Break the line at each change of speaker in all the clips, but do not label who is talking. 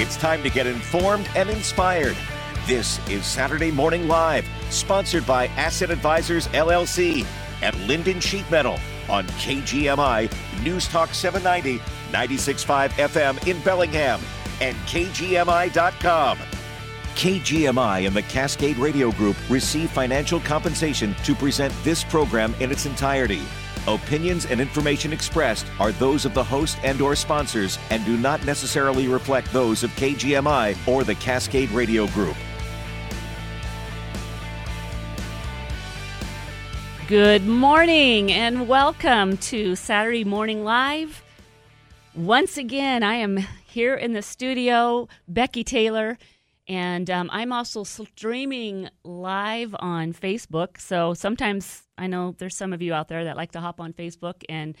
It's time to get informed and inspired. This is Saturday Morning Live, sponsored by Asset Advisors LLC at Lynden Sheet Metal on KGMI News Talk 790, 96.5 FM in Bellingham and KGMI.com. KGMI and the Cascade Radio Group receive financial compensation to present this program in its entirety. Opinions and information expressed are those of the host and or sponsors and do not necessarily reflect those of KGMI or the Cascade Radio Group.
Good morning and welcome to Saturday Morning Live. Once again, I am here in the studio, Becky Taylor and um, I'm also streaming live on Facebook. So sometimes I know there's some of you out there that like to hop on Facebook and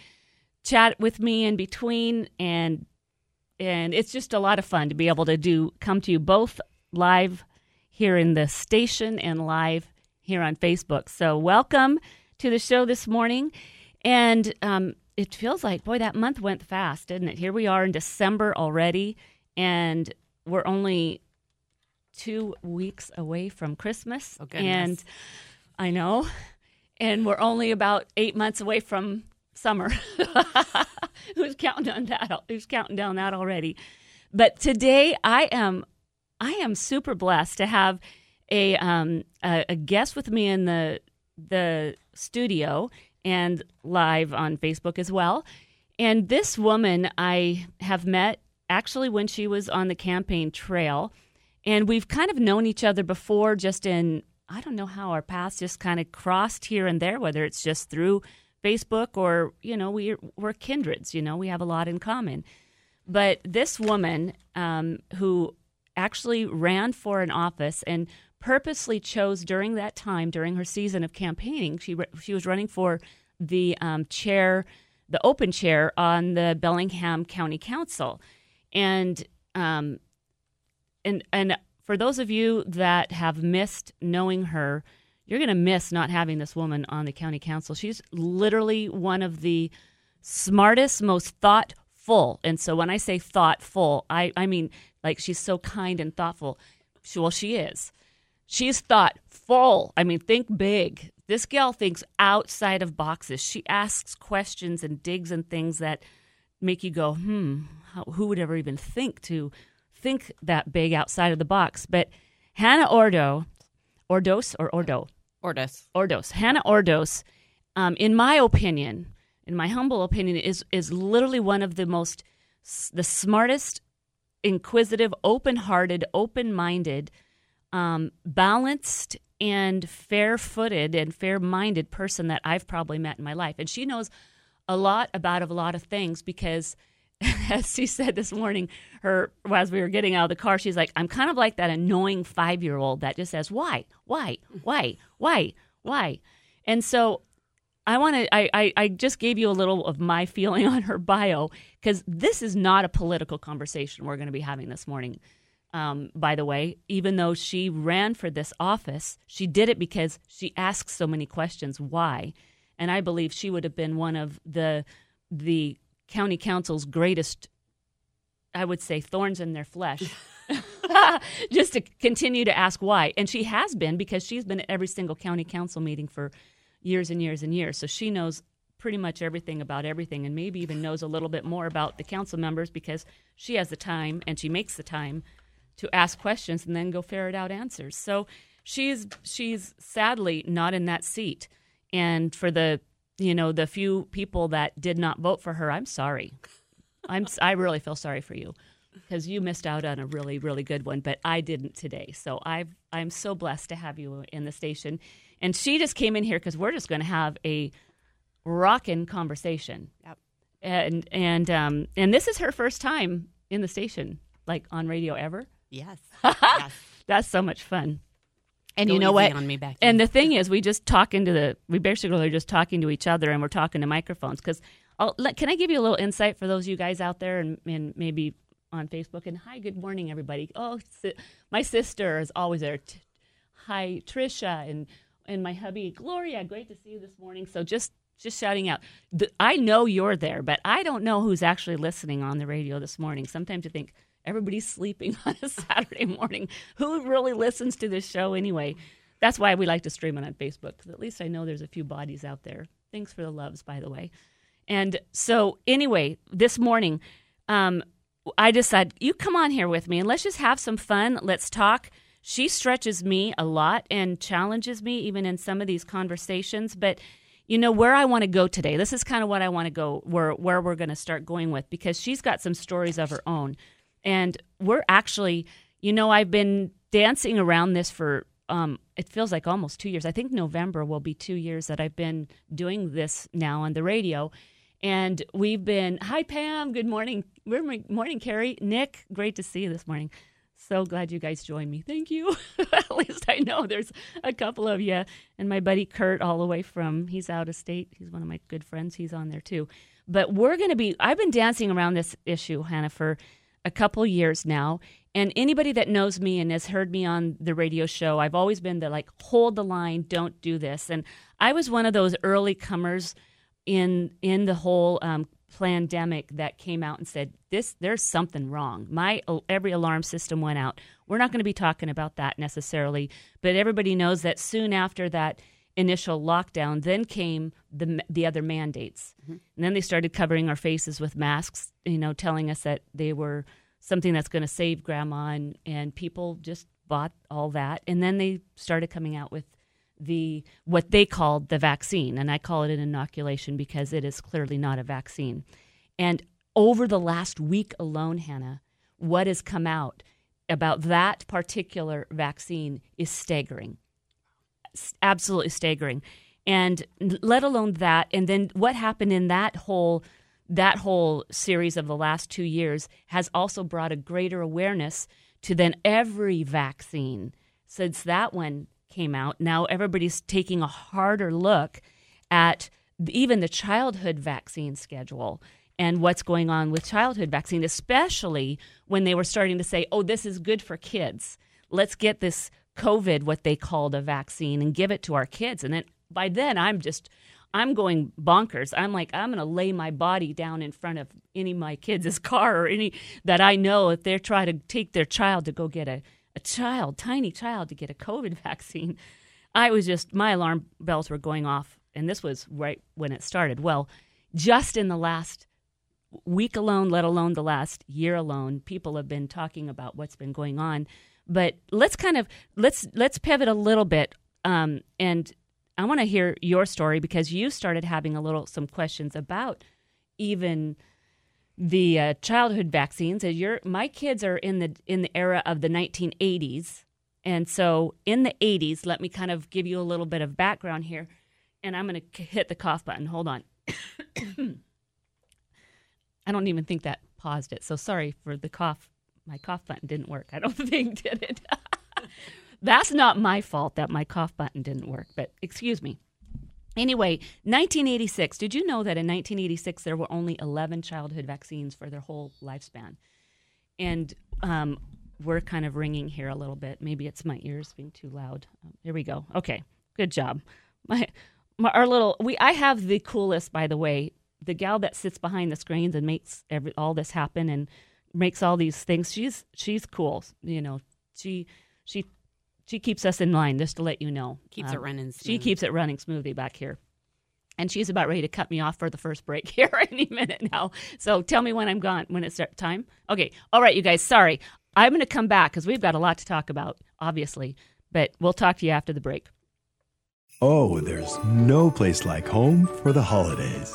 chat with me in between. And and it's just a lot of fun to be able to do come to you both live here in the station and live here on Facebook. So welcome to the show this morning. And um, it feels like, boy, that month went fast, didn't it? Here we are in December already, and we're only two weeks away from Christmas.
Oh,
and I know. And we're only about eight months away from summer. Who's counting on that? Who's counting down that already? But today I am I am super blessed to have a um, a, a guest with me in the the studio and live on Facebook as well. And this woman I have met actually when she was on the campaign trail and we've kind of known each other before, just in, I don't know how our paths just kind of crossed here and there, whether it's just through Facebook or, you know, we're, we're kindreds, you know, we have a lot in common. But this woman um, who actually ran for an office and purposely chose during that time, during her season of campaigning, she, she was running for the um, chair, the open chair on the Bellingham County Council. And um, and and for those of you that have missed knowing her, you're going to miss not having this woman on the county council. She's literally one of the smartest, most thoughtful. And so when I say thoughtful, I, I mean like she's so kind and thoughtful. She, well, she is. She's thoughtful. I mean, think big. This gal thinks outside of boxes. She asks questions and digs and things that make you go, hmm, how, who would ever even think to think that big outside of the box. But Hannah Ordo, Ordos or Ordo?
Ordos.
Ordos. Hannah Ordos, um, in my opinion, in my humble opinion, is is literally one of the most, the smartest, inquisitive, open-hearted, open-minded, um, balanced, and fair-footed and fair-minded person that I've probably met in my life. And she knows a lot about a lot of things because as she said this morning, her as we were getting out of the car, she's like, "I'm kind of like that annoying five year old that just says why, why, why, why, why," and so I want to. I, I I just gave you a little of my feeling on her bio because this is not a political conversation we're going to be having this morning. Um, by the way, even though she ran for this office, she did it because she asked so many questions. Why? And I believe she would have been one of the the county council's greatest, I would say, thorns in their flesh. just to continue to ask why. And she has been because she's been at every single county council meeting for years and years and years. So she knows pretty much everything about everything and maybe even knows a little bit more about the council members because she has the time and she makes the time to ask questions and then go ferret out answers. So she's she's sadly not in that seat. And for the you know, the few people that did not vote for her, I'm sorry. I'm I really feel sorry for you because you missed out on a really really good one, but I didn't today. So I I'm so blessed to have you in the station. And she just came in here because we're just going to have a rockin' conversation.
Yep.
And and um and this is her first time in the station, like on radio ever.
Yes. yes.
That's so much fun. And
Go
you know what?
on me, Becky.
And the thing is, we just talk into the. We basically are just talking to each other, and we're talking to microphones. Because, can I give you a little insight for those of you guys out there, and, and maybe on Facebook? And hi, good morning, everybody. Oh, si- my sister is always there. T- hi, Trisha, and and my hubby Gloria. Great to see you this morning. So just just shouting out. The, I know you're there, but I don't know who's actually listening on the radio this morning. Sometimes you think Everybody's sleeping on a Saturday morning. Who really listens to this show anyway? That's why we like to stream it on Facebook because at least I know there's a few bodies out there. Thanks for the loves, by the way. And so, anyway, this morning, um, I decided, you come on here with me and let's just have some fun. Let's talk. She stretches me a lot and challenges me even in some of these conversations. But you know where I want to go today. This is kind of what I want to go where where we're going to start going with because she's got some stories of her own, and we're actually, you know, I've been dancing around this for um, it feels like almost two years. I think November will be two years that I've been doing this now on the radio. And we've been, hi, Pam. Good morning. Good morning, Carrie. Nick, great to see you this morning. So glad you guys joined me. Thank you. At least I know there's a couple of you. And my buddy Kurt, all the way from, he's out of state. He's one of my good friends. He's on there too. But we're going to be, I've been dancing around this issue, Hannah, for a couple years now. And anybody that knows me and has heard me on the radio show, I've always been the like, hold the line, don't do this. And I was one of those early comers in in the whole um, pandemic that came out and said this there's something wrong my every alarm system went out we're not going to be talking about that necessarily but everybody knows that soon after that initial lockdown then came the the other mandates mm-hmm. and then they started covering our faces with masks you know telling us that they were something that's going to save grandma and, and people just bought all that and then they started coming out with the what they called the vaccine, and I call it an inoculation because it is clearly not a vaccine. And over the last week alone, Hannah, what has come out about that particular vaccine is staggering, absolutely staggering. And let alone that, and then what happened in that whole that whole series of the last two years has also brought a greater awareness to then every vaccine since that one came out, now everybody's taking a harder look at even the childhood vaccine schedule and what's going on with childhood vaccine, especially when they were starting to say, oh, this is good for kids. Let's get this COVID, what they called a vaccine, and give it to our kids. And then by then, I'm just, I'm going bonkers. I'm like, I'm going to lay my body down in front of any of my kids' car or any that I know if they're trying to take their child to go get a a child, tiny child, to get a COVID vaccine. I was just, my alarm bells were going off, and this was right when it started. Well, just in the last week alone, let alone the last year alone, people have been talking about what's been going on. But let's kind of let's let's pivot a little bit, um, and I want to hear your story because you started having a little some questions about even the uh, childhood vaccines. As your my kids are in the in the era of the 1980s, and so in the 80s, let me kind of give you a little bit of background here, and I'm going to hit the cough button. Hold on. I don't even think that paused it. So sorry for the cough. My cough button didn't work. I don't think did it. That's not my fault that my cough button didn't work. But excuse me. Anyway, 1986. Did you know that in 1986 there were only 11 childhood vaccines for their whole lifespan? And um, we're kind of ringing here a little bit. Maybe it's my ears being too loud. Um, here we go. Okay, good job. My, my, our little we. I have the coolest, by the way. The gal that sits behind the screens and makes every all this happen and makes all these things. She's she's cool. You know, she she she keeps us in line, just to let you know.
Keeps um, it running. Smooth.
She keeps it running smoothly back here. And she's about ready to cut me off for the first break here any minute now. So tell me when I'm gone, when it's time. Okay. All right, you guys. Sorry. I'm going to come back because we've got a lot to talk about, obviously. But we'll talk to you after the break.
Oh, there's no place like home for the holidays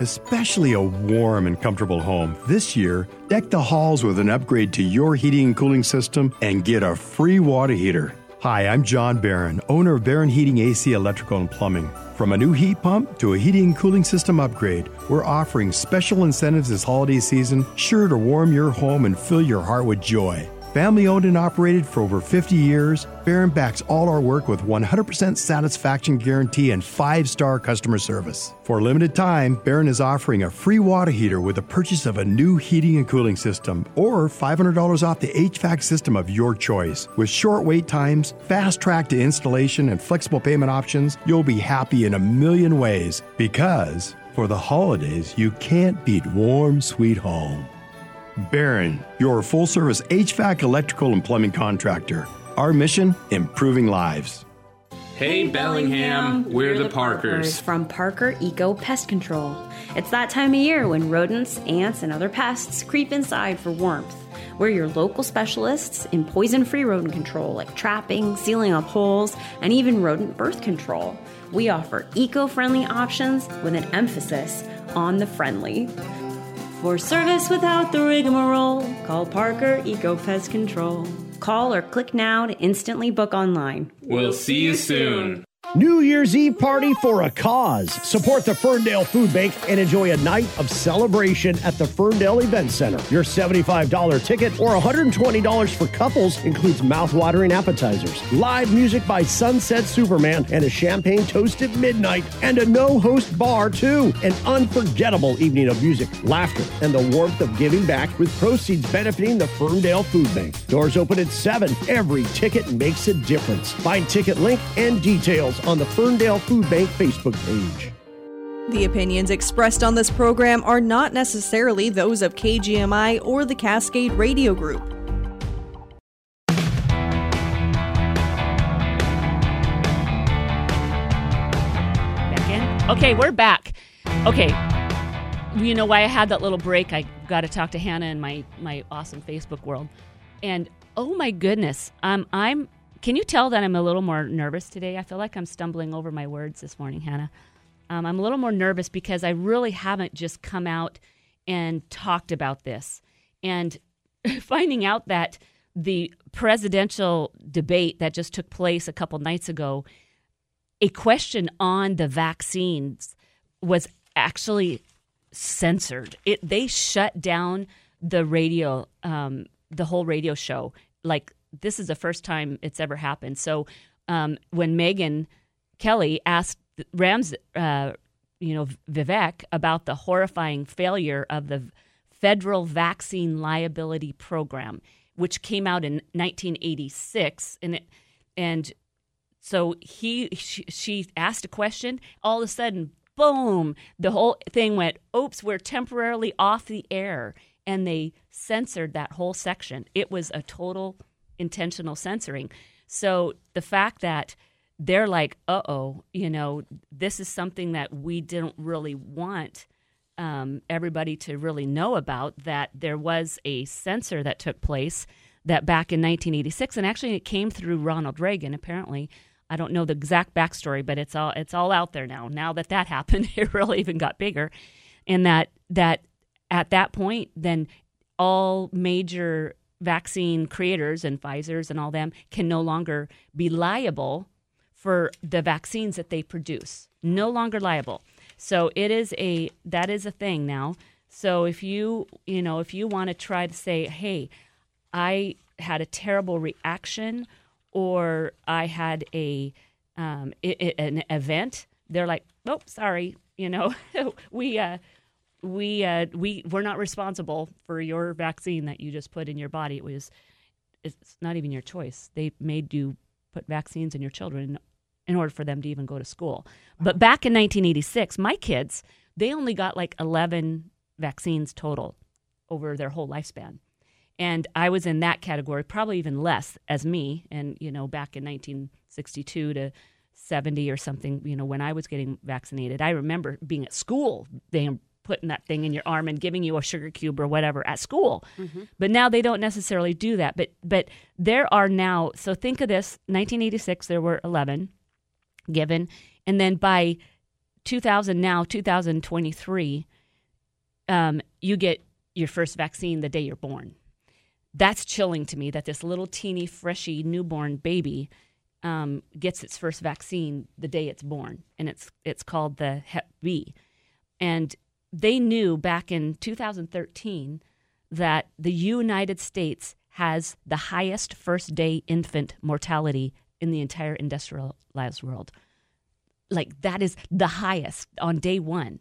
especially a warm and comfortable home. This year, deck the halls with an upgrade to your heating and cooling system and get a free water heater. Hi, I'm John Barron, owner of Barron Heating AC Electrical and Plumbing. From a new heat pump to a heating and cooling system upgrade, we're offering special incentives this holiday season, sure to warm your home and fill your heart with joy. Family owned and operated for over 50 years, Barron backs all our work with 100% satisfaction guarantee and 5 star customer service. For a limited time, Barron is offering a free water heater with the purchase of a new heating and cooling system or $500 off the HVAC system of your choice. With short wait times, fast track to installation, and flexible payment options, you'll be happy in a million ways because for the holidays, you can't beat warm, sweet home. Barron, your full service HVAC, electrical, and plumbing contractor. Our mission improving lives.
Hey, Bellingham, we're, the Parkers.
From Parker Eco Pest Control. It's that time of year when rodents, ants, and other pests creep inside for warmth. We're your local specialists in poison free rodent control like trapping, sealing up holes, and even rodent birth control. We offer eco friendly options with an emphasis on the friendly. For service without the rigmarole, call Parker Eco Pest Control. Call or click now to instantly book online.
We'll see you soon.
New Year's Eve party for a cause. Support the Ferndale Food Bank and enjoy a night of celebration at the Ferndale Event Center. Your $75 ticket or $120 for couples includes mouth-watering appetizers, live music by Sunset Superman, and a champagne toast at midnight, and a no-host bar too. An unforgettable evening of music, laughter, and the warmth of giving back with proceeds benefiting the Ferndale Food Bank. Doors open at 7. Every ticket makes a difference. Find ticket link and details on the Ferndale Food Bank Facebook page.
The opinions expressed on this program are not necessarily those of KGMI or the Cascade Radio Group.
Back in? Okay, we're back. Okay. You know why I had that little break? I got to talk to Hannah in my my awesome Facebook world. And oh my goodness, um, I'm. Can you tell that I'm a little more nervous today? I feel like I'm stumbling over my words this morning, Hannah. Um, I'm a little more nervous because I really haven't just come out and talked about this. And finding out that the presidential debate that just took place a couple nights ago, a question on the vaccines was actually censored. It they shut down the radio, um, the whole radio show. Like this is the first time it's ever happened. So um, when Megyn Kelly asked Rams, uh, you know, Vivek about the horrifying failure of the federal vaccine liability program, which came out in 1986, and it, and so he she, she asked a question. All of a sudden, boom! The whole thing went. Oops, we're temporarily off the air, and they censored that whole section. It was a total intentional censoring. So the fact that they're like, uh oh, you know, this is something that we didn't really want um, everybody to really know about, that there was a censor that took place that back in 1986, and actually it came through Ronald Reagan, apparently. I don't know the exact backstory, but it's all it's all out there now. Now that that happened, it really even got bigger, and that that at that point, then all major vaccine creators and Pfizer's and all them can no longer be liable for the vaccines that they produce. No longer liable. So it is a that is a thing now. So if you you know if you want to try to say, hey, I had a terrible reaction, or I had a um, it, it, an event, they're like, oh, sorry, you know, we. Uh, we uh, we we're not responsible for your vaccine that you just put in your body. It was it's not even your choice. They made you put vaccines in your children in order for them to even go to school. But back in 1986, my kids they only got like 11 vaccines total over their whole lifespan. And I was in that category, probably even less as me. And, you know, back in 1962 to 70 or something, you know, when I was getting vaccinated, I remember being at school, they putting that thing in your arm and giving you a sugar cube or whatever at school. Mm-hmm. But now they don't necessarily do that. But but there are now so think of this 1986 there were 11 given and then by 2000 now 2023 um, you get your first vaccine the day you're born. That's chilling to me that this little teeny freshy newborn baby um, gets its first vaccine the day it's born, and it's it's called the Hep B, and they knew back in 2013 that the United States has the highest first day infant mortality in the entire industrialized world. Like, that is the highest on day one.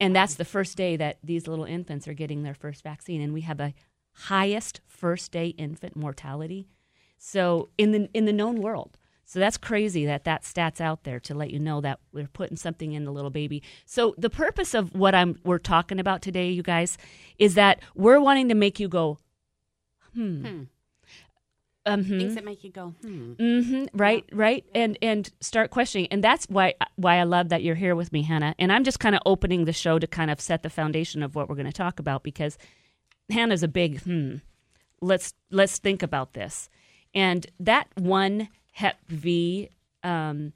And that's the first day that these little infants are getting their first vaccine. And we have the highest first day infant mortality. So, in the, in the known world. So that's crazy that that stat's out there to let you know that we're putting something in the little baby. So the purpose of what I'm we're talking about today, you guys, is that we're wanting to make you go, hmm.
Hmm.
Um, hmm.
Things that make you go, hmm.
hmm right, right, and and start questioning, and that's why why I love that you're here with me, Hannah. And I'm just kind of opening the show to kind of set the foundation of what we're going to talk about because Hannah's a big hmm. Let's let's think about this, and that one Hep B um,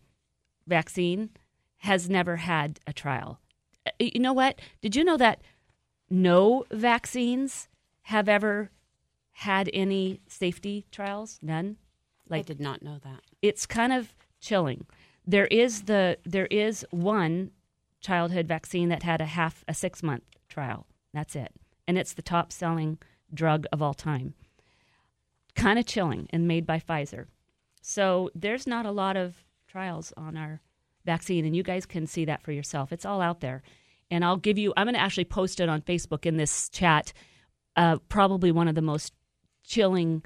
vaccine has never had a trial. Uh, You know what? Did you know that no vaccines have ever had any safety trials? None.
Like I did not know that.
it's kind of chilling. There is the there is one childhood vaccine that had a half a six month trial. That's it, and it's the top selling drug of all time. Kind of chilling, and made by Pfizer. So there's not a lot of trials on our vaccine, and you guys can see that for yourself. It's all out there, and I'll give you. I'm going to actually post it on Facebook in this chat. Uh, probably one of the most chilling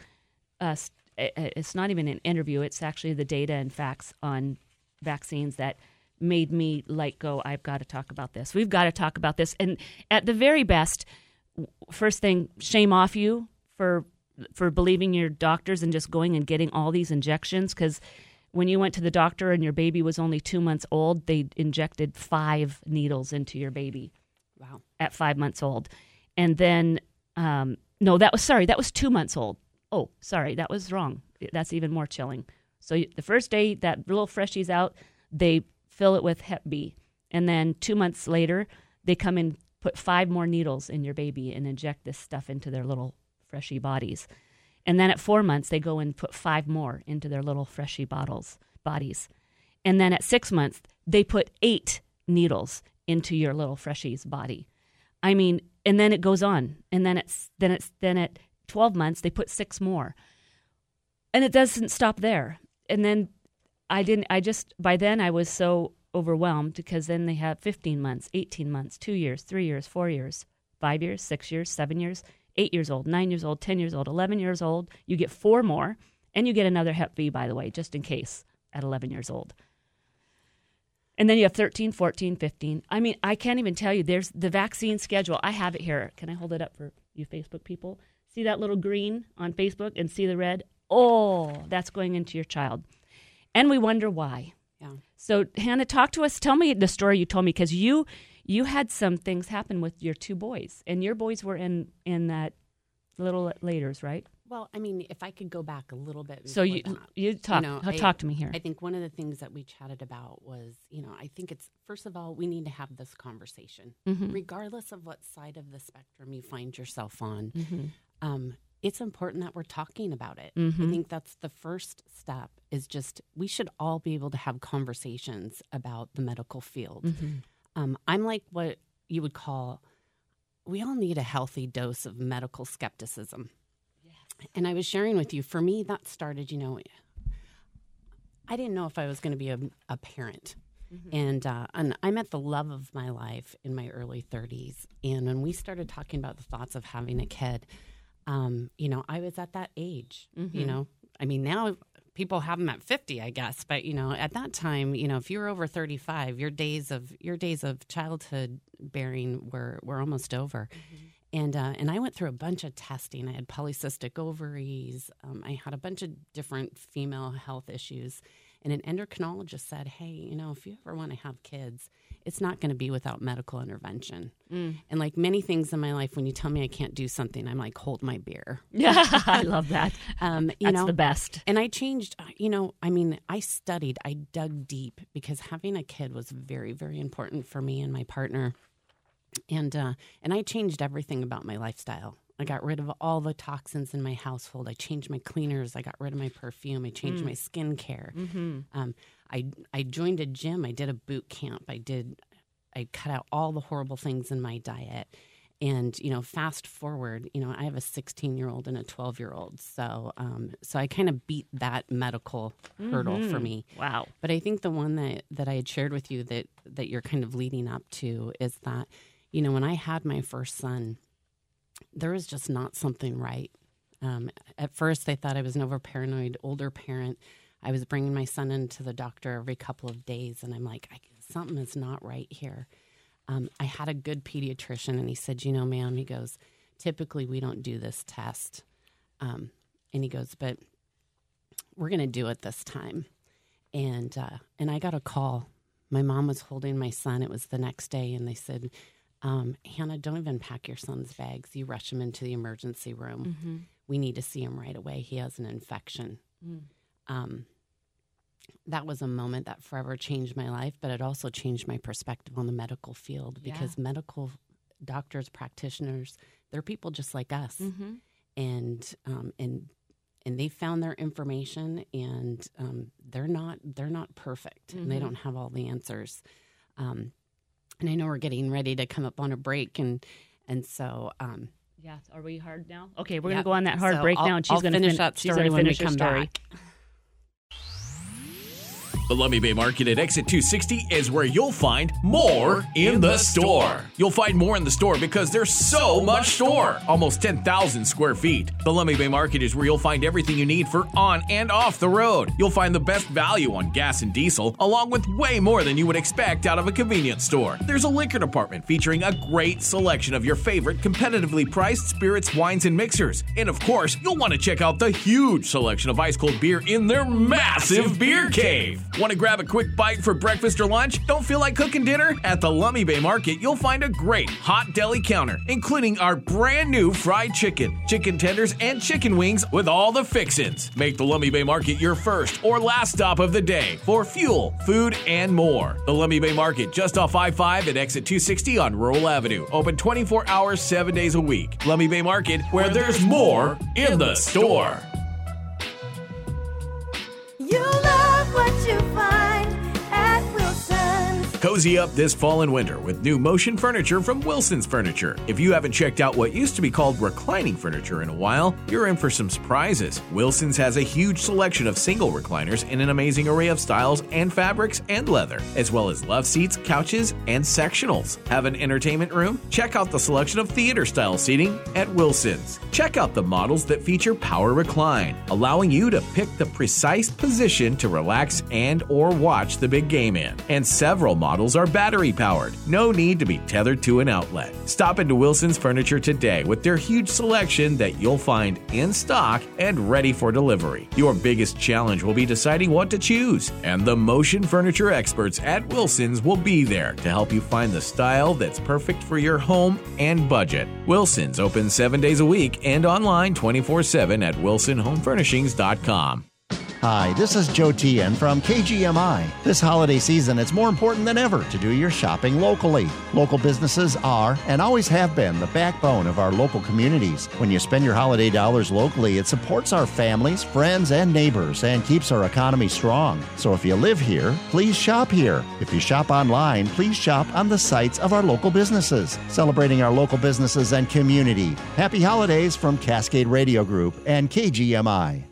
uh, i- i- it's not even an interview it's actually the data and facts on vaccines that made me like go i've got to talk about this we've got to talk about this and at the very best first thing shame off you for for believing your doctors and just going and getting all these injections because when you went to the doctor and your baby was only two months old they injected five needles into your baby
Wow.
at five months old. And then, um, no, that was sorry, that was two months old. Oh, sorry, that was wrong. That's even more chilling. So the first day that little freshie's out, they fill it with Hep B. And then two months later, they come and put five more needles in your baby and inject this stuff into their little freshy bodies. And then at four months, they go and put five more into their little freshy bottles bodies. And then at six months, they put eight needles into your little freshie's body. I mean, and then it goes on, and then it's then it's then at twelve months they put six more, and it doesn't stop there. And then I didn't. I just by then I was so overwhelmed because then they have fifteen months, eighteen months, two years, three years, four years, five years, six years, seven years, eight years old, nine years old, ten years old, eleven years old. You get four more, and you get another Hep B, by the way, just in case at eleven years old. And then you have 13, 14, 15. I mean, I can't even tell you. There's the vaccine schedule. I have it here. Can I hold it up for you Facebook people? See that little green on Facebook and see the red? Oh, that's going into your child. And we wonder why.
Yeah.
So, Hannah, talk to us. Tell me the story you told me because you you had some things happen with your two boys, and your boys were in in that little later's, right?
Well, I mean, if I could go back a little bit.
So you
that,
you talk
know,
uh, talk to me here.
I think one of the things that we chatted about was, you know, I think it's first of all we need to have this conversation,
Mhm.
regardless of what side of the spectrum you find yourself on.
Mhm.
Um, it's important that we're talking about it. I
Mhm.
think that's the first step. Is just we should all be able to have conversations about the medical field. Um, I'm like what you would call. We all need a healthy dose of medical skepticism. And I was sharing with you, for me, that started, you know, I didn't know if I was going to be a, a parent. And, uh, and I met the love of my life in my early 30s. And when we started talking about the thoughts of having a kid, um, you know, I was at that age, you know. I mean, now people have them at 50, I guess. But, you know, at that time, you know, if you were over 35, your days of your days of childhood bearing were, were almost over. And uh, and I went through a bunch of testing. I had polycystic ovaries. Um, I had a bunch of different female health issues. And an endocrinologist said, "Hey, you know, if you ever want to have kids, it's not going to be without medical intervention." And like many things in my life, when you tell me I can't do something, I'm like, "Hold my beer."
Yeah, I love that.
Um, you
That's
know,
the best.
and I changed, uh, you know, I mean, I studied, I dug deep because having a kid was very, very important for me and my partner. And uh, and I changed everything about my lifestyle. I got rid of all the toxins in my household. I changed my cleaners. I got rid of my perfume. I changed my skincare. Um, I I joined a gym. I did a boot camp. I did. I cut out all the horrible things in my diet. And you know, fast forward, you know, I have a 16 year old and a 12 year old. So, um, so I kind of beat that medical hurdle for me.
Wow.
But I think the one that, that I had shared with you that, that you're kind of leading up to is that, you know, when I had my first son, there was just not something right. Um, at first, they thought I was an over paranoid older parent. I was bringing my son into the doctor every couple of days, and I'm like, I, something is not right here. Um, I had a good pediatrician, and he said, You know, ma'am, he goes, typically we don't do this test. Um, and he goes, But we're going to do it this time. And, uh, and I got a call. My mom was holding my son. It was the next day, and they said, um, Hannah, don't even pack your son's bags. You rush him into the emergency room.
Mm-hmm.
We need to see him right away. He has an infection.
Mm.
That was a moment that forever changed my life, but it also changed my perspective on the medical field
Yeah.
because medical doctors, practitioners, they're people just like us,
Mm-hmm.
and um, and and they found their information, and um, they're not they're not perfect, and they
Mhm.
don't have all the answers. Um, and I know we're getting ready to come up on a break, and and so um,
Yeah. Are we hard now? Okay, we're
Yeah.
gonna go on that hard
So
break
I'll-
now, and she's
I'll
gonna
finish
fin-
that
she's
story
gonna
when we
finish
come
story.
back.
The Lummi Bay Market at Exit 260 is where you'll find more in the store. You'll find more in the store because there's so much store. Almost 10,000 square feet. The Lummi Bay Market is where you'll find everything you need for on and off the road. You'll find the best value on gas and diesel, along with way more than you would expect out of a convenience store. There's a liquor department featuring a great selection of your favorite competitively priced spirits, wines, and mixers. And of course, you'll want to check out the huge selection of ice cold beer in their massive beer cave. Want to grab a quick bite for breakfast or lunch? Don't feel like cooking dinner? At the Lummi Bay Market, you'll find a great hot deli counter, including our brand new fried chicken, chicken tenders, and chicken wings with all the fixins. Make the Lummi Bay Market your first or last stop of the day for fuel, food, and more. The Lummi Bay Market, just off I 5 at exit 260 on Rural Avenue. Open 24 hours, 7 days a week. Lummi Bay Market, where there's more in the store.
You
Cozy up this fall and winter with new motion furniture from Wilson's Furniture. If you haven't checked out what used to be called reclining furniture in a while, you're in for some surprises. Wilson's has a huge selection of single recliners in an amazing array of styles and fabrics and leather, as well as love seats, couches, and sectionals. Have an entertainment room? Check out the selection of theater style seating at Wilson's. Check out the models that feature power recline, allowing you to pick the precise position to relax and or watch the big game in. And several models are battery powered. No need to be tethered to an outlet. Stop into Wilson's Furniture today with their huge selection that you'll find in stock and ready for delivery. Your biggest challenge will be deciding what to choose, and the motion furniture experts at Wilson's will be there to help you find the style that's perfect for your home and budget. Wilson's open 7 days a week and online 24/7 at wilsonhomefurnishings.com.
Hi, this is Joe Tien from KGMI. This holiday season, it's more important than ever to do your shopping locally. Local businesses are and always have been the backbone of our local communities. When you spend your holiday dollars locally, it supports our families, friends, and neighbors and keeps our economy strong. So if you live here, please shop here. If you shop online, please shop on the sites of our local businesses, celebrating our local businesses and community. Happy holidays from Cascade Radio Group and KGMI.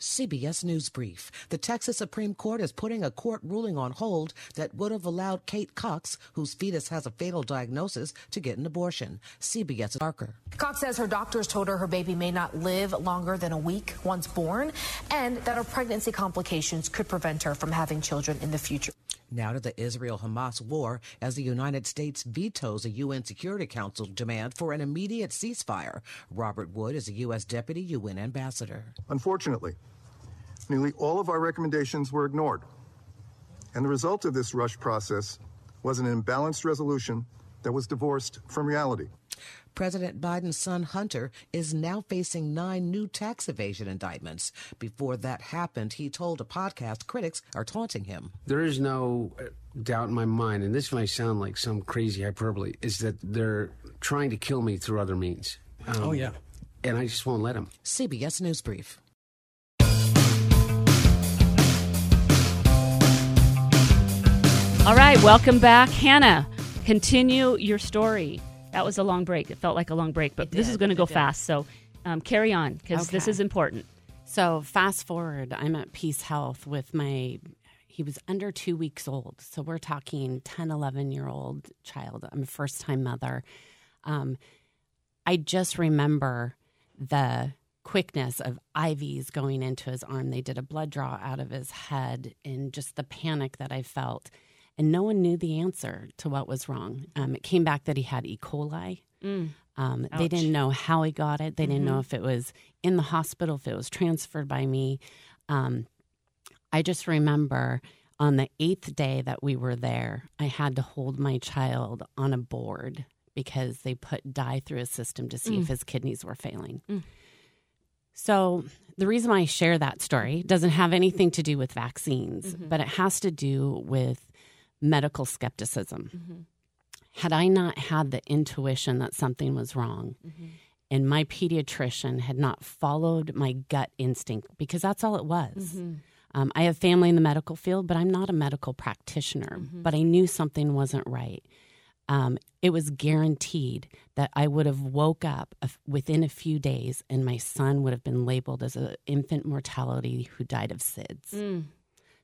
CBS News Brief. The Texas Supreme Court is putting a court ruling on hold that would have allowed Kate Cox, whose fetus has a fatal diagnosis, to get an abortion. CBS Barker.
Cox says her doctors told her her baby may not live longer than a week once born, and that her pregnancy complications could prevent her from having children in the future.
Now to the Israel Hamas war as the United States vetoes a UN Security Council demand for an immediate ceasefire. Robert Wood is a U.S. Deputy UN Ambassador.
Unfortunately, nearly all of our recommendations were ignored. And the result of this rush process was an imbalanced resolution that was divorced from reality.
President Biden's son Hunter is now facing nine new tax evasion indictments. Before that happened, he told a podcast critics are taunting him.
There is no uh, doubt in my mind, and this might sound like some crazy hyperbole, is that they're trying to kill me through other means. Um,
Oh, yeah.
And I just won't let them.
CBS News Brief.
All right, welcome back. Hannah, continue your story. That was a long break. It felt like a long break, but this is going to go
did.
fast. So um, carry on because this is important.
So fast forward, I'm at Peace Health with my. He was under two weeks old, so we're talking 10, 11 year old child. I'm a first time mother. Um, I just remember the quickness of IVs going into his arm. They did a blood draw out of his head, and just the panic that I felt. And no one knew the answer to what was wrong. Um, it came back that he had E. coli.
Mm.
Um, they didn't know how he got it. They didn't know
Mhm.
if it was in the hospital, if it was transferred by me. Um, I just remember on the eighth day that we were there, I had to hold my child on a board because they put dye through his system to see
Mm.
if his kidneys were failing.
Mm.
So, the reason why I share that story doesn't have anything to do with vaccines,
Mhm.
but it has to do with medical skepticism.
Mhm.
Had I not had the intuition that something was wrong,
Mm-hmm.
and my pediatrician had not followed my gut instinct, because that's all it was.
Mhm.
Um, I have family in the medical field, but I'm not a medical practitioner.
Mhm.
But I knew something wasn't right. Um, it was guaranteed that I would have woke up a- within a few days, and my son would have been labeled as an infant mortality who died of SIDS.
Mm.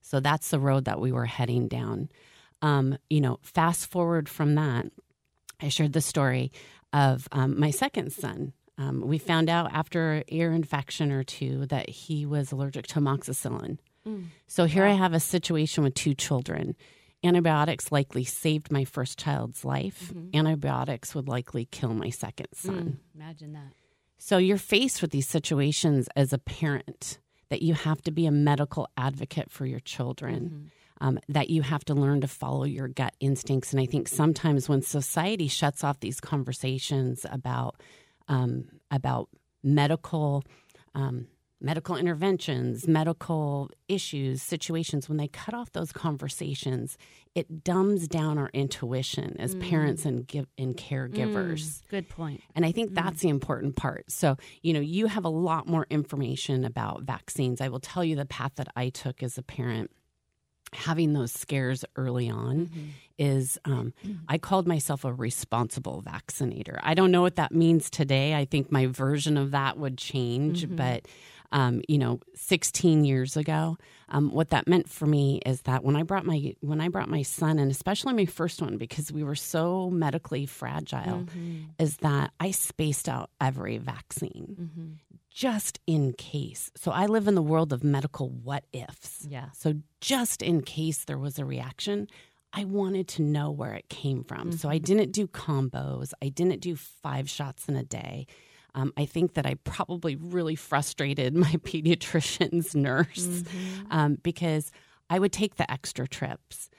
So that's the road that we were heading down. Um, you know, fast forward from that, I shared the story of um, my second son. Um, we found out after an ear infection or two that he was allergic to amoxicillin.
Mm.
So here I have a situation with two children. Antibiotics likely saved my first child's life.
Mhm.
Antibiotics would likely kill my second son.
Mm. Imagine that.
So you're faced with these situations as a parent that you have to be a medical advocate for your children, um, that you have to learn to follow your gut instincts. And I think sometimes when society shuts off these conversations about um, about medical um, medical interventions, medical issues, situations, when they cut off those conversations, it dumbs down our intuition as
Mm.
parents and give and caregivers.
Mm. Good point.
And I think that's the important part. So, you know, you have a lot more information about vaccines. I will tell you the path that I took as a parent. Having those scares early on is, um, I called myself a responsible vaccinator. I don't know what that means today. I think my version of that would change,
Mhm.
but um, you know, 16 years ago, um, what that meant for me is that when I brought my when I brought my son, and especially my first one, because we were so medically fragile,
Mhm.
is that I spaced out every vaccine
Mhm.
Just in case. So I live in the world of medical what ifs.
Yeah.
So just in case there was a reaction, I wanted to know where it came from. So I didn't do combos. I didn't do five shots in a day. Um, I think that I probably really frustrated my pediatrician's nurse um, because I would take the extra trips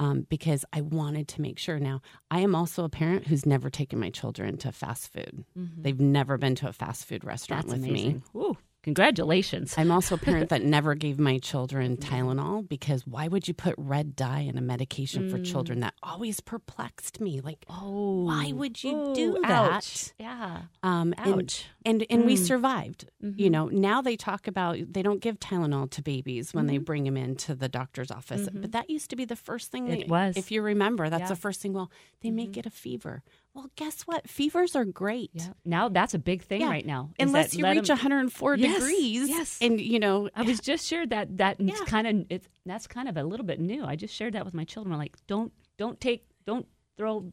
um, because I wanted to make sure. Now, I am also a parent who's never taken my children to fast food.
Mhm.
They've never been to a fast food restaurant
That's
with
amazing.
me.
Ooh, congratulations.
I'm also a parent that never gave my children Tylenol because why would you put red dye in a medication for
Mm.
children? That always perplexed me. Like,
oh,
why would you
Ooh,
do that?
ouch. Yeah.
Um, and-
Ouch.
And and, we
Mm.
survived. You
Mhm.
know, now they talk about they don't give Tylenol to babies when they
Mhm.
bring them into the doctor's office.
Mhm.
But that used to be the first thing.
It
they-
was.
If you remember, that's
Yeah.
the first thing. Well, they may
Mhm.
get a fever. Well, guess what? Fevers are great.
Yeah. Now that's a big thing
Yeah.
right now.
Unless you
reach
reach
'em-
104
Yes,
degrees.
Yes.
And you know,
I was just shared that that
Yeah.
kind of it's that's kind of a little bit new. I just shared that with my children. I'm like, don't don't take don't throw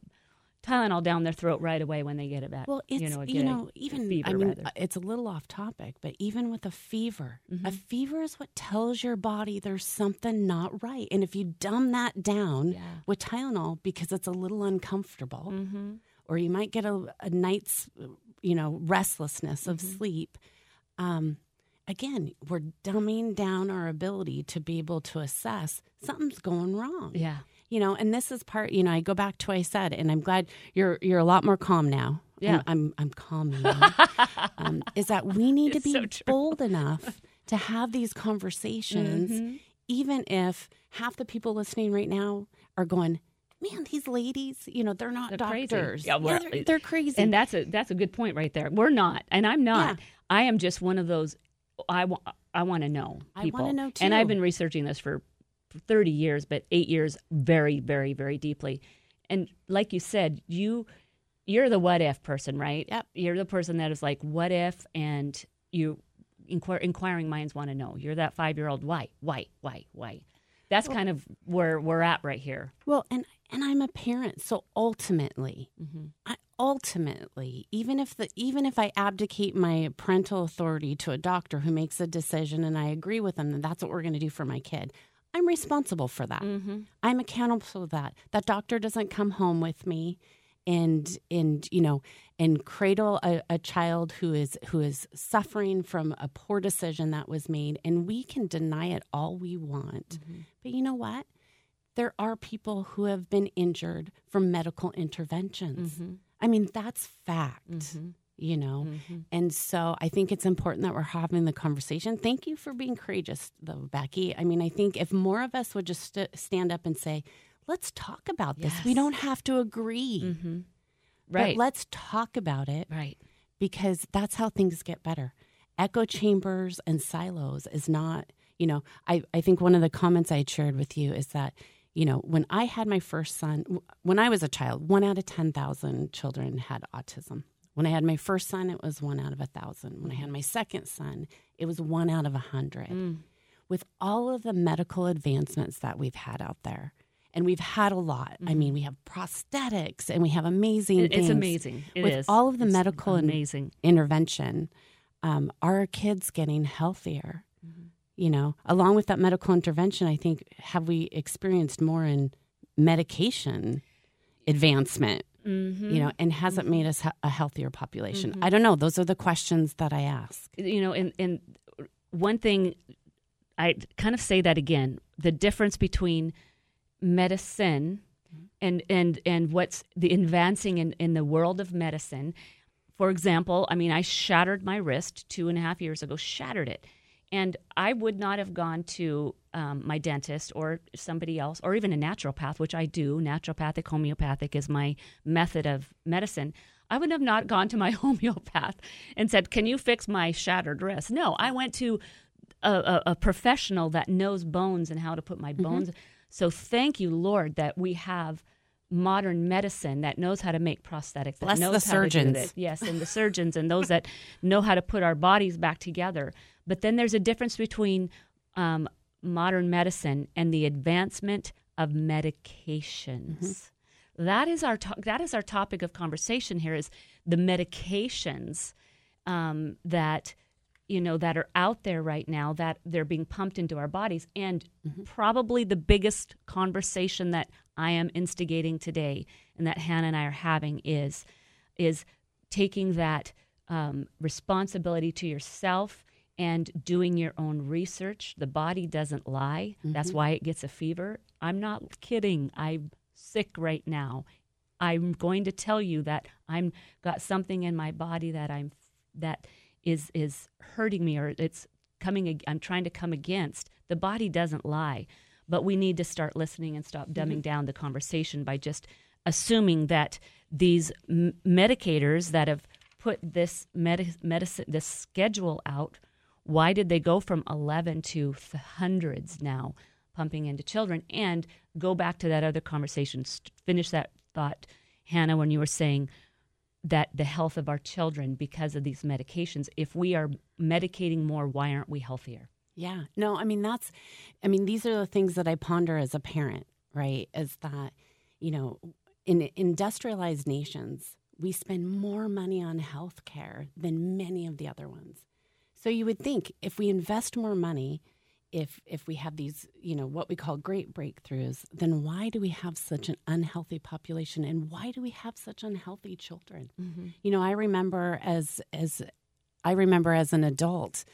Tylenol down their throat right away when they get it back.
Well, it's
you
you
know,
know,
a- a
even
fever,
I mean,
rather.
it's a little off topic, but even with a fever, a
Mhm.
fever is what tells your body there's something not right. And if you dumb that down with Tylenol because it's a little uncomfortable,
Mhm.
Or you might get a, a night's, you know, restlessness of
Mm-hmm.
sleep. Um, again, we're dumbing down our ability to be able to assess something's going wrong
yeah.
you know and this is part you know i go back to what i said and i'm glad you're you're a lot more calm now
Yeah.
i'm i'm, I'm calm now um, is that we need to be
so
bold enough to have these conversations
Mhm.
even if half the people listening right now are going man these ladies you know they're not
They're crazy.
doctors
Yeah, we're-
they're, they're crazy
And that's a that's a good point right there. We're not, and I'm not. I am just one of those. I want I want to know
I
people.
wanna know, too.
And I've been researching this for for 30 years, but eight years very, very, very deeply. And like you said, you you're the what if person, right?
Yep.
You're the person that is like, what if? And you inquir- inquiring minds want to know. You're that five year old. Why? Why? Why? Why? That's
Well-
kind of where we're at right here.
Well, and and I'm a parent, so ultimately,
Mm-hmm.
I, ultimately, even if the even if I abdicate my parental authority to a doctor who makes a decision and I agree with them that that's what we're going to do for my kid, I'm responsible for that.
Mm-hmm.
I'm accountable for that. That doctor doesn't come home with me and and you know and cradle a, a child who is who is suffering from a poor decision that was made and we can deny it all we want. Mm-hmm. But you know what? There are people who have been injured from medical interventions. Mm-hmm. I mean that's fact mm-hmm. you know? And so i think it's important that we're having the conversation. Thank you for being courageous though becky. I mean i think if more of us would just st- stand up and say let's talk about this. We don't have to agree. But
Right.
let's talk about it
right.
because that's how things get better. Echo chambers and silos is not you know i, I think one of the comments i had shared with you is that you know when i had my first son when i was a child one out of 10000 children had autism. When i had my first son it was one out of a thousand. When i had my second son it was one out of a hundred.
Mm.
with all of the medical advancements that we've had out there and we've had a lot. I mean, we have prosthetics and we have amazing
Mm-hmm. It- it's amazing. It
With
is.
all of the
It's
medical and
amazing.
intervention, um, are our kids getting healthier?
Mm-hmm.
You know, along with that medical intervention, I think, have we experienced more in medication advancement?
Mhm.
You know, and has it made us a healthier population? I don't know. Those are the questions that I ask.
you know, and and one thing I kind of say that again, the difference between medicine and and and what's the advancing in, in the world of medicine. For example, I mean, I shattered my wrist two and a half years ago, shattered it. And I would not have gone to um, my dentist or somebody else, or even a naturopath, which I do. Naturopathic, homeopathic is my method of medicine. I would have not gone to my homeopath and said, Can you fix my shattered wrist? No, I went to a, a, a professional that knows bones and how to put my bones. So thank you, Lord, that we have modern medicine that knows how to make prosthetics. That
Bless the
knows do
surgeons.
Yes, and the surgeons and those that know how to put our bodies back together. But then there's a difference between um, modern medicine and the advancement of medications. That is our to- that is our topic of conversation here. Is the medications um, that you know that are out there right now that they're being pumped into our bodies, and probably the biggest conversation that I am instigating today, and that Hannah and I are having is is taking that um, responsibility to yourself and doing your own research. The body doesn't lie. That's
Mhm.
why it gets a fever. I'm not kidding. I'm sick right now. I'm going to tell you that I'm got something in my body that I'm that is is hurting me or it's coming I'm trying to come against. The body doesn't lie. But we need to start listening and stop dumbing
Mhm.
down the conversation by just assuming that these m- medicators that have put this medi- medicine this schedule out why did they go from 11 to th- hundreds now pumping into children and go back to that other conversation finish that thought hannah when you were saying that the health of our children because of these medications if we are medicating more why aren't we healthier
Yeah. No, I mean, that's, I mean, these are the things that I ponder as a parent, right? Is that, you know, in industrialized nations, we spend more money on health care than many of the other ones. So you would think if we invest more money, if if we have these, you know, what we call great breakthroughs, then why do we have such an unhealthy population and why do we have such unhealthy children? You know, I remember as as I remember as an adult,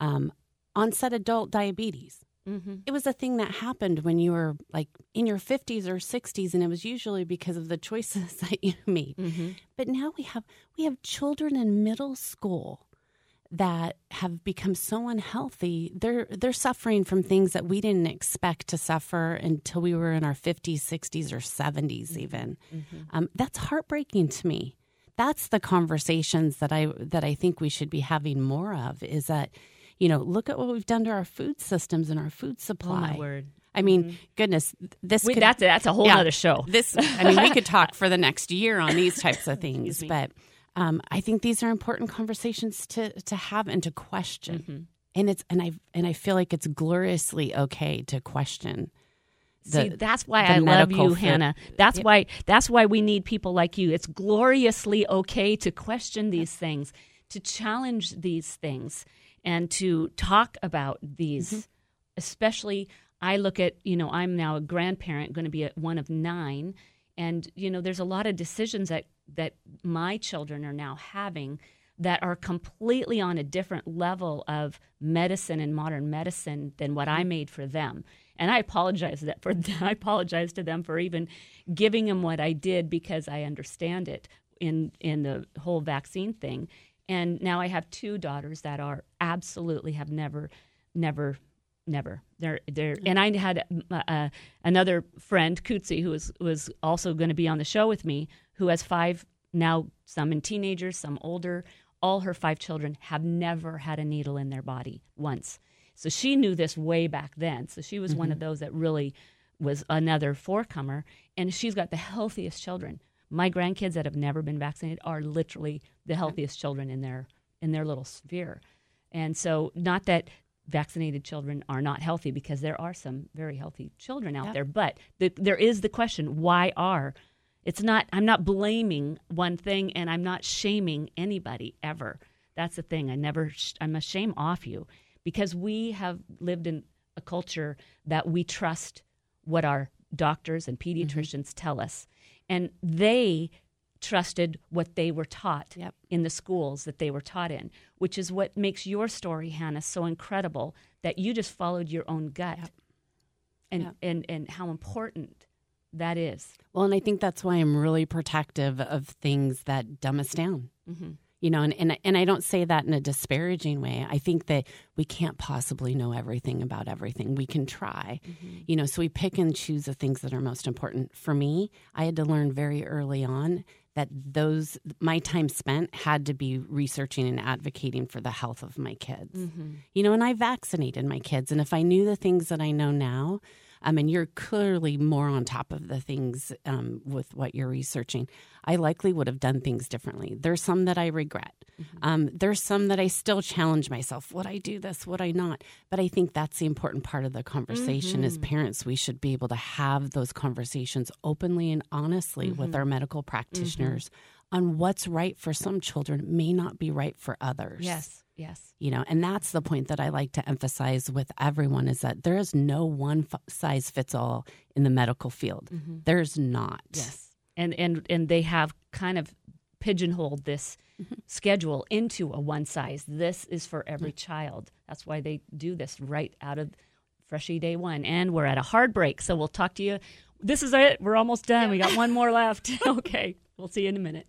um, onset adult diabetes.
Mm-hmm.
It was a thing that happened when you were like in your 50s or 60s, and it was usually because of the choices that you made. But now we have we have children in middle school that have become so unhealthy. They're they're suffering from things that we didn't expect to suffer until we were in our 50s, 60s, or 70s. Mm-hmm. Even mm-hmm. um, that's heartbreaking to me. That's the conversations that I that I think we should be having more of. Is that you know look at what we've done to our food systems and our food oh, supply.
Oh, word.
I mean, mm-hmm. goodness, this
We-
could,
that's- that's a whole other show.
This, I mean, we could talk for the next year on these types of things, but um, I think these are important conversations to to have and to question.
Mm-hmm.
And it's and I and I feel like it's gloriously okay to question. the-
See, that's why I love you,
field.
Hannah. That's
Yep.
why that's why we need people like you. It's gloriously okay to question these things, to challenge these things, and to talk about these.
Mm-hmm.
Especially, I look at you know I'm now a grandparent, going to be at one of nine, and you know there's a lot of decisions that that my children are now having that are completely on a different level of medicine and modern medicine than what I mm-hmm. made for them. And I apologize that for I apologize to them for even giving them what I did because I understand it in in the whole vaccine thing. And now I have two daughters that are absolutely have never never never. They're they're and I had uh, uh, another friend Kutsi who was was also going to be on the show with me who has five now some in teenagers some older. All her five children have never had a needle in their body once. So she knew this way back then. So she was one of those that really was another forecomer. And she's got the healthiest children. My grandkids that have never been vaccinated are literally the healthiest children in their in their little sphere. And so not that vaccinated children are not healthy because there are some very healthy children out there. But the, there is the question why are it's not i'm not blaming one thing and i'm not shaming anybody ever. That's the thing. I never i'm a shame off you because we have lived in a culture that we trust what our doctors and mm-hmm. pediatricians tell us. And they trusted what they were taught in the schools that they were taught in, which is what makes your story, Hannah, so incredible that you just followed your own gut. And,
Yep.
and and how important that is.
Well, and I think that's why I'm really protective of things that dumb us down.
Mhm.
You know, and, and and I don't say that in a disparaging way. I think that we can't possibly know everything about everything. We can try. You know, so we pick and choose the things that are most important. For me, I had to learn very early on that those my time spent had to be researching and advocating for the health of my kids.
Mhm.
You know, and I vaccinated my kids. And if I knew the things that I know now, I mean, you're clearly more on top of the things um, with what you're researching. I likely would have done things differently. There's some that I regret. Um, there's some that I still challenge myself. Would I do this? Would I not? But I think that's the important part of the conversation. As
Mhm.
parents, we should be able to have those conversations openly and honestly with
Mhm.
our medical practitioners on what's right for some children may not be right for others
Yes, yes.
you know and that's the point that i like to emphasize with everyone is that there is no one f- size fits all in the medical field
Mhm.
there's not
Yes. And and and they have kind of pigeonholed this schedule into a one size. This is for every child. That's why they do this right out of Freshie Day One. And we're at a hard break, so we'll talk to you. This is it. We're almost done. We got one more left. okay. We'll see you in a minute.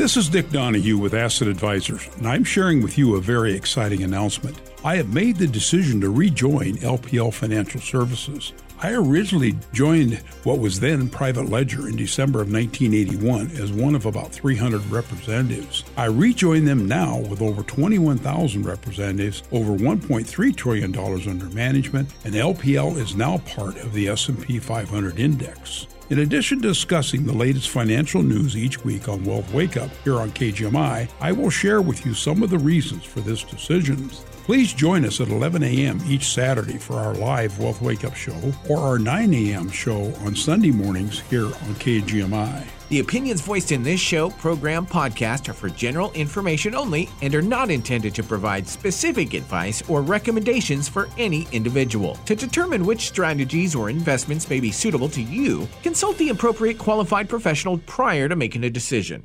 This is Dick Donahue with Asset Advisors, and I'm sharing with you a very exciting announcement. I have made the decision to rejoin LPL Financial Services. I originally joined what was then Private Ledger in December of 1981 as one of about 300 representatives. I rejoin them now with over 21,000 representatives, over 1.3 trillion dollars under management, and LPL is now part of the S&P 500 index. In addition to discussing the latest financial news each week on Wealth Wake Up here on KGMI, I will share with you some of the reasons for this decision. Please join us at 11 a.m. each Saturday for our live Wealth Wake Up show or our 9 a.m. show on Sunday mornings here on KGMI.
The opinions voiced in this show, program, podcast are for general information only and are not intended to provide specific advice or recommendations for any individual. To determine which strategies or investments may be suitable to you, consult the appropriate qualified professional prior to making a decision.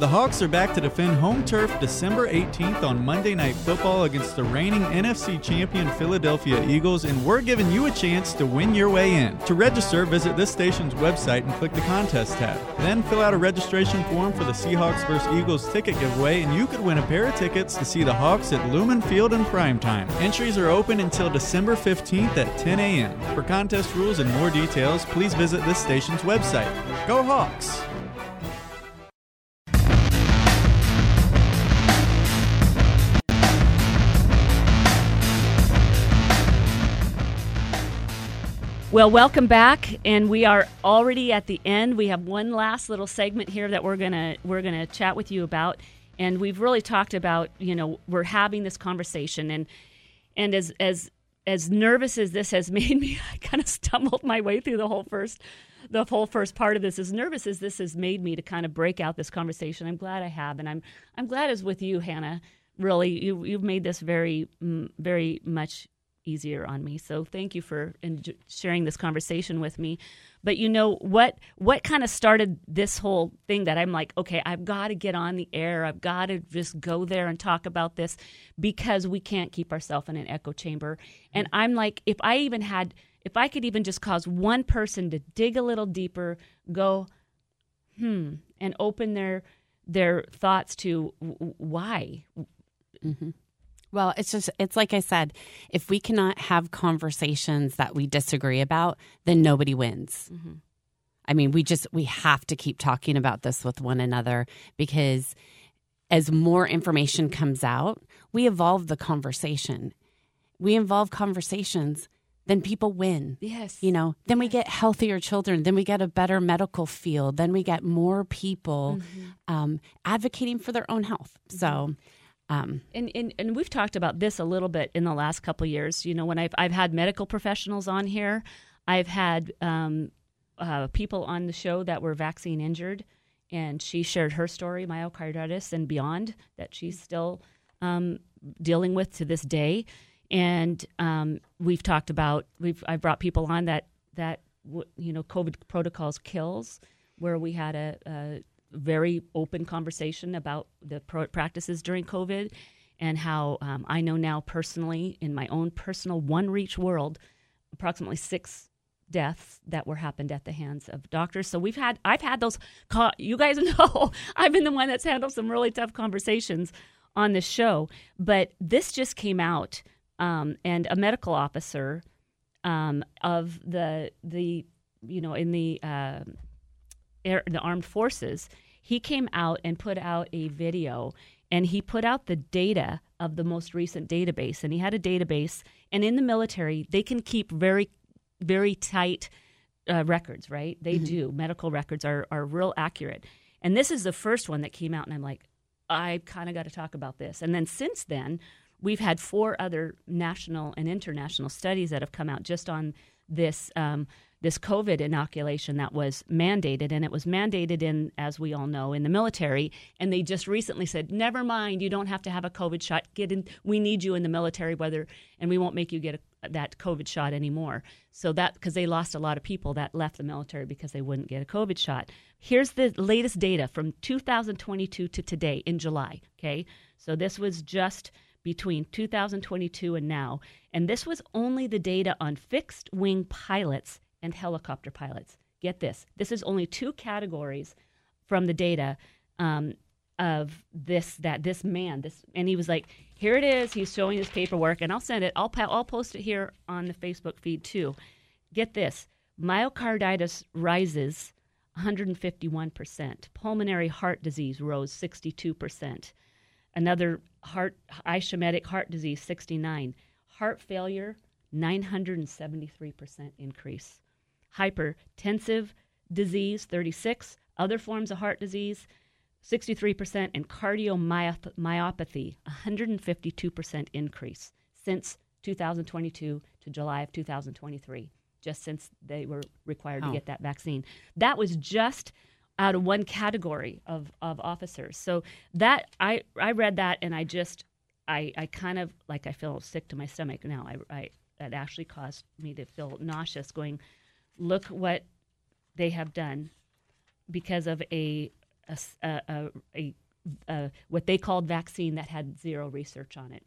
The Hawks are back to defend home turf December 18th on Monday Night Football against the reigning NFC champion Philadelphia Eagles, and we're giving you a chance to win your way in. To register, visit this station's website and click the contest tab. Then fill out a registration form for the Seahawks vs. Eagles ticket giveaway, and you could win a pair of tickets to see the Hawks at Lumen Field in primetime. Entries are open until December 15th at 10 a.m. For contest rules and more details, please visit this station's website. Go Hawks!
Well, welcome back, and we are already at the end. We have one last little segment here that we're gonna we're gonna chat with you about, and we've really talked about you know we're having this conversation, and and as as as nervous as this has made me, I kind of stumbled my way through the whole first the whole first part of this. As nervous as this has made me to kind of break out this conversation, I'm glad I have, and I'm I'm glad as with you, Hannah. Really, you you've made this very mm, very much easier on me. So thank you for sharing this conversation with me. But you know what what kind of started this whole thing that I'm like, okay, I've got to get on the air. I've got to just go there and talk about this because we can't keep ourselves in an echo chamber. And I'm like, if I even had if I could even just cause one person to dig a little deeper, go hmm, and open their their thoughts to w- why
Mm-hmm. Well, it's just, it's like I said, if we cannot have conversations that we disagree about, then nobody wins.
Mm-hmm.
I mean, we just, we have to keep talking about this with one another because as more information comes out, we evolve the conversation. We involve conversations, then people win.
Yes.
You know, then we get healthier children, then we get a better medical field, then we get more people um, advocating for their own health. So, um,
and, and and we've talked about this a little bit in the last couple years. You know, when I've I've had medical professionals on here, I've had um, uh, people on the show that were vaccine injured, and she shared her story, myocarditis and beyond, that she's still um, dealing with to this day. And um, we've talked about we've I've brought people on that that you know COVID protocols kills, where we had a, a very open conversation about the practices during COVID and how um, I know now personally in my own personal one reach world, approximately six deaths that were happened at the hands of doctors. So we've had I've had those. You guys know I've been the one that's handled some really tough conversations on this show, but this just came out, um, and a medical officer um, of the the you know in the uh, air, the armed forces, he came out and put out a video and he put out the data of the most recent database. And he had a database, and in the military, they can keep very, very tight uh, records, right? They
Mm-hmm.
do. Medical records are, are real accurate. And this is the first one that came out, and I'm like, I kind of got to talk about this. And then since then, we've had four other national and international studies that have come out just on this um, this COVID inoculation that was mandated, and it was mandated in, as we all know, in the military. And they just recently said, "Never mind, you don't have to have a COVID shot. Get in. We need you in the military, whether and we won't make you get a, that COVID shot anymore." So that because they lost a lot of people that left the military because they wouldn't get a COVID shot. Here's the latest data from 2022 to today in July. Okay, so this was just between 2022 and now. And this was only the data on fixed wing pilots and helicopter pilots. Get this this is only two categories from the data um, of this, that this man, this, and he was like, here it is. He's showing his paperwork, and I'll send it. I'll, I'll post it here on the Facebook feed too. Get this myocarditis rises 151%, pulmonary heart disease rose 62%. Another heart ischemic heart disease 69 heart failure 973% increase. Hypertensive disease 36 other forms of heart disease 63% and cardiomyopathy 152% increase since 2022 to July of 2023 just since they were required
Wow.
to get that vaccine. That was just out of one category of, of officers. So that I I read that and I just I I kind of like I feel sick to my stomach now. I I that actually caused me to feel nauseous. Going, look what they have done because of a a a a what they called vaccine that had zero research on it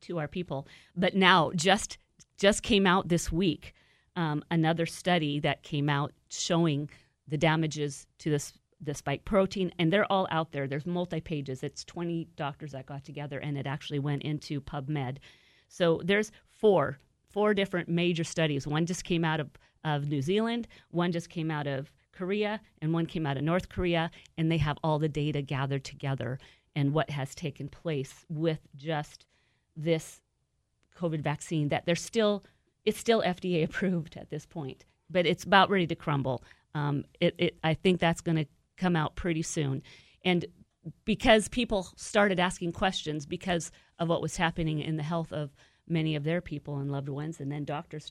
to our people. But now, just just came out this week, um, another study that came out showing the damages to this the spike protein, and they're all out there. There's multi pages. It's 20 doctors that got together, and it actually went into PubMed. So there's four four different major studies. One just came out of of New Zealand. One just came out of Korea, and one came out of North Korea, and they have all the data gathered together and what has taken place with just this COVID vaccine that they're still it's still FDA approved at this point, but it's about ready to crumble. Um, it, it I think that's going to come out pretty soon, and because people started asking questions because of what was happening in the health of many of their people and loved ones, and then doctors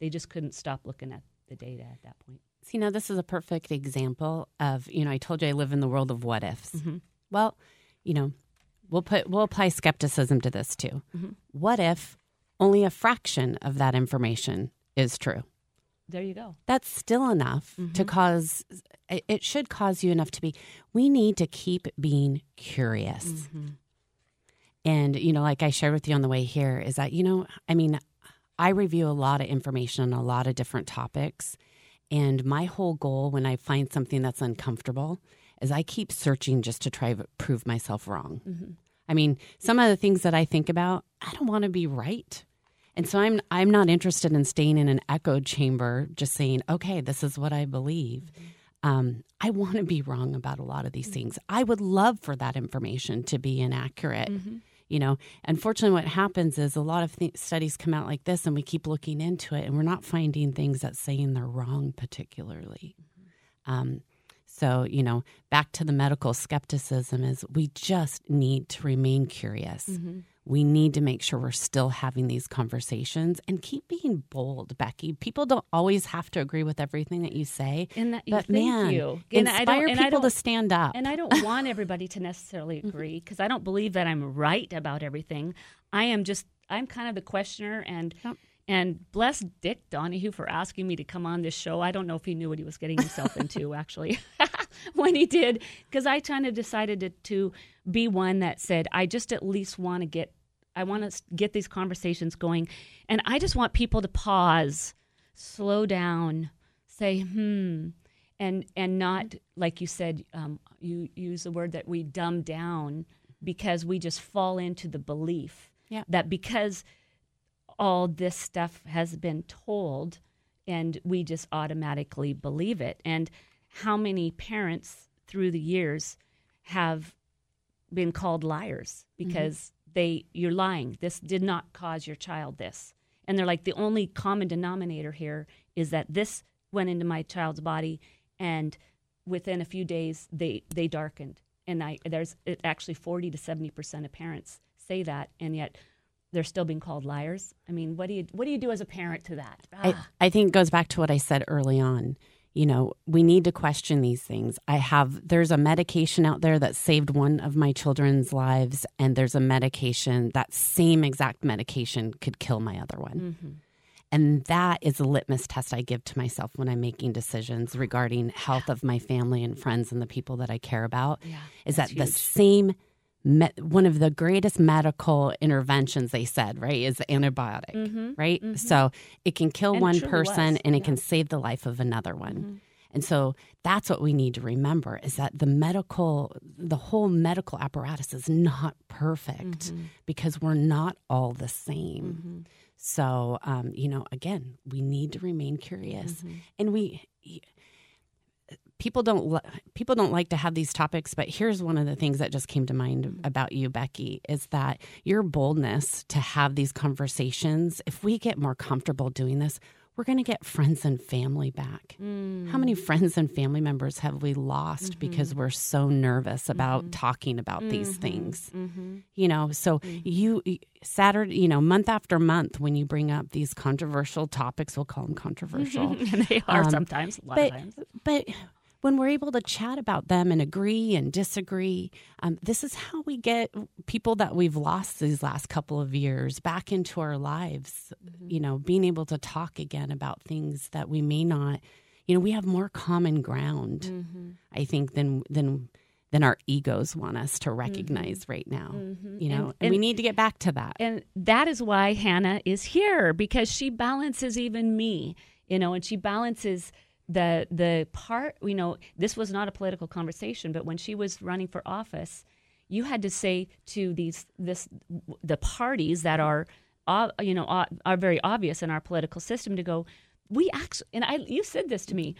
they just couldn't stop looking at the data at that point.
See, now this is a perfect example of, you know, I told you I live in the world of what ifs. Well, you know, we'll put we'll apply skepticism to this too.
Mhm.
What if only a fraction of that information is true?
There you go.
That's still enough to mm-hmm. cause it should cause you enough to be we need to keep being curious. Mm-hmm. And, you know, like I shared with you on the way here, is that, you know, I mean, I review a lot of information on a lot of different topics. And my whole goal when I find something that's uncomfortable is I keep searching just to try to prove myself wrong. Mm-hmm. I mean, some of the things that I think about, I don't want to be right. And so I'm I'm not interested in staying in an echo chamber just saying, okay, this is what I believe. Um, I want to be wrong about a lot of these things. I would love for that information to be inaccurate. You know, unfortunately, what happens is a lot of th- studies come out like this, and we keep looking into it, and we're not finding things that saying they're wrong, particularly. Um, so, you know, back to the medical skepticism is we just need to remain curious.
Mhm.
We need to make sure we're still having these conversations and keep being bold, Becky. People don't always have to agree with everything that you say.
And that,
but
thank
man,
you. And I
inspire
don't- and
people to stand up.
And I don't want everybody to necessarily
Mm-hmm.
agree because I don't believe that I'm right about everything. I am just I'm kind of the questioner and and bless Dick Donahue for asking me to come on this show. I don't know if he knew what he was getting himself into actually when he did because I kind of decided to, to be one that said I just at least want to get I want to get these conversations going. And I just want people to pause, slow down, say hmm and and not like you said um, you use the word that we dumb down because we just fall into the belief
Yeah.
that because all this stuff has been told and we just automatically believe it. And how many parents through the years have been called liars because they you're lying this did not cause your child this and they're like the only common denominator here is that this went into my child's body and within a few days they they darkened and i there's actually 40 to 70 percent of parents say that and yet they're still being called liars i mean what do you what do you do as a parent to that
I. I think it goes back to what I said early on. You know, we need to question these things. I have, there's a medication out there that saved one of my children's lives, and there's a medication, that same exact medication could kill my other one.
Mhm.
And that is a litmus test I give to myself when I'm making decisions regarding health of my family and friends and the people that I care about.
Yeah,
is that
that's
the same me- one of the greatest medical interventions they said, right, is the antibiotic,
Mhm,
right?
mhm.
So it can kill
And
one person
was,
and it
yeah.
can save the life of another one.
Mm-hmm.
And so that's what we need to remember is that the medical, the whole medical apparatus is not perfect
Mm-hmm.
because we're not all the same. So, um, you know, again, we need to remain curious,
Mm-hmm.
and we people don't people don't like to have these topics. But here's one of the things that just came to mind about you, Becky, is that your boldness to have these conversations. If we get more comfortable doing this. We're going to get friends and family back. Mm. How many friends and family members have we lost mm-hmm. because we're so nervous about mm-hmm. talking about these mm-hmm. things?
Mhm.
you know so mm. you saturday you know month after month when you bring up these controversial topics we'll call them controversial
And they are
Um,
sometimes, a lot
but,
of times.
but when we're able to chat about them and agree and disagree um, this is how we get people that we've lost these last couple of years back into our lives you know being able to talk again about things that we may not you know, we have more common ground,
Mm-hmm.
I think, than than than our egos want us to recognize right now. You know, and,
And-
we need to get back to that.
And that is why Hannah is here because she balances even me, you know, and she balances the the part, you know, this was not a political conversation, but when she was running for office, you had to say to these this the parties that are you know are very obvious in our political system to go we actually and I you said this to me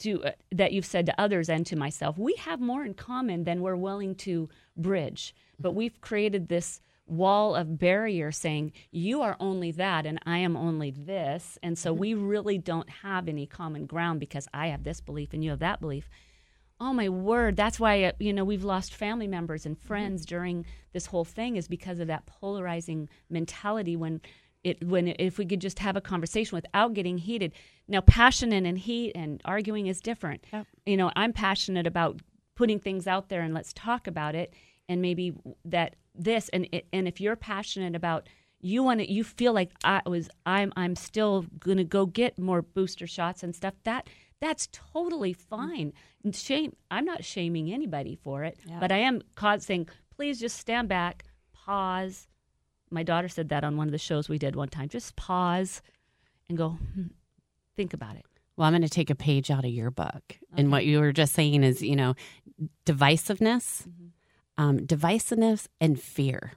to uh, that you've said to others and to myself we have more in common than we're willing to bridge but we've created this wall of barrier saying you are only that and I am only this. And so we really don't have any common ground because I have this belief and you have that belief. Oh my word that's why uh, you know we've lost family members and friends during this whole thing is because of that polarizing mentality when it when if we could just have a conversation without getting heated. Now passion and and heat and arguing is different. You know i'm passionate about putting things out there and let's talk about it and maybe that this and and if you're passionate about you want to you feel like I was I'm I'm still going to go get more booster shots and stuff that that's totally fine. And shame I'm not shaming anybody for it
Yeah.
but I am saying please just stand back pause. My daughter said that on one of the shows we did one time just pause and go hmm, think about it.
Well, I'm going to take a page out of your book. And what you were just saying is, you know, divisiveness, um, divisiveness and fear.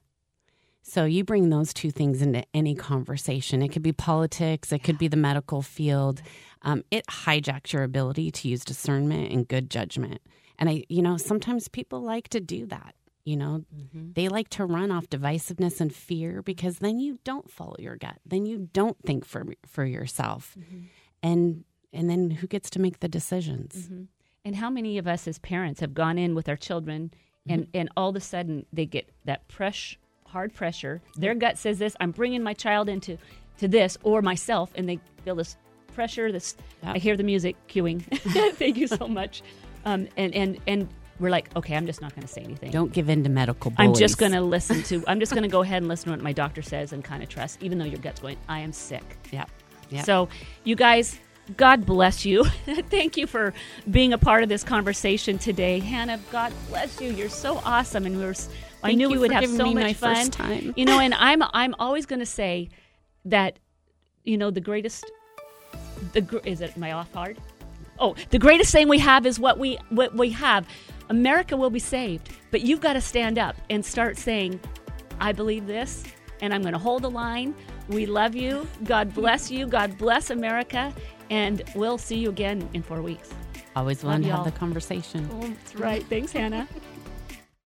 So you bring those two things into any conversation. It could be politics, it could be the medical field. Um, it hijacks your ability to use discernment and good judgment. And I, you know, sometimes people like to do that. You know, they like to run off divisiveness and fear because then you don't follow your gut. Then you don't think for for yourself. And and then who gets to make the decisions?
Mhm. And how many of us as parents have gone in with our children and, and all of a sudden they get that pressure, hard pressure. Their gut says this, I'm bringing my child into to this or myself and they feel this pressure, this I hear the music cueing. Thank you so much. Um, and, and, and we're like, okay, I'm just not going to say anything.
Don't give in to medical
I'm just going to listen to, I'm just going to go ahead and listen to what my doctor says and kind of trust, even though your gut's going, I am sick.
Yeah. Yeah.
So, you guys, God bless you. Thank you for being a part of this conversation today. Hannah, God bless you. You're so awesome. And we were, I knew we would have so much
my
fun.
first time.
You know, and I'm, I'm always going to say that, you know, the greatest, the is it my off hard? Oh, the greatest thing we have is what we what we have. America will be saved, but you've got to stand up and start saying, "I believe this, and I'm going to hold the line." We love you. God bless you. God bless America, and we'll see you again in four weeks.
Always
Love
want to have the conversation.
Oh, that's right. Thanks, Hannah.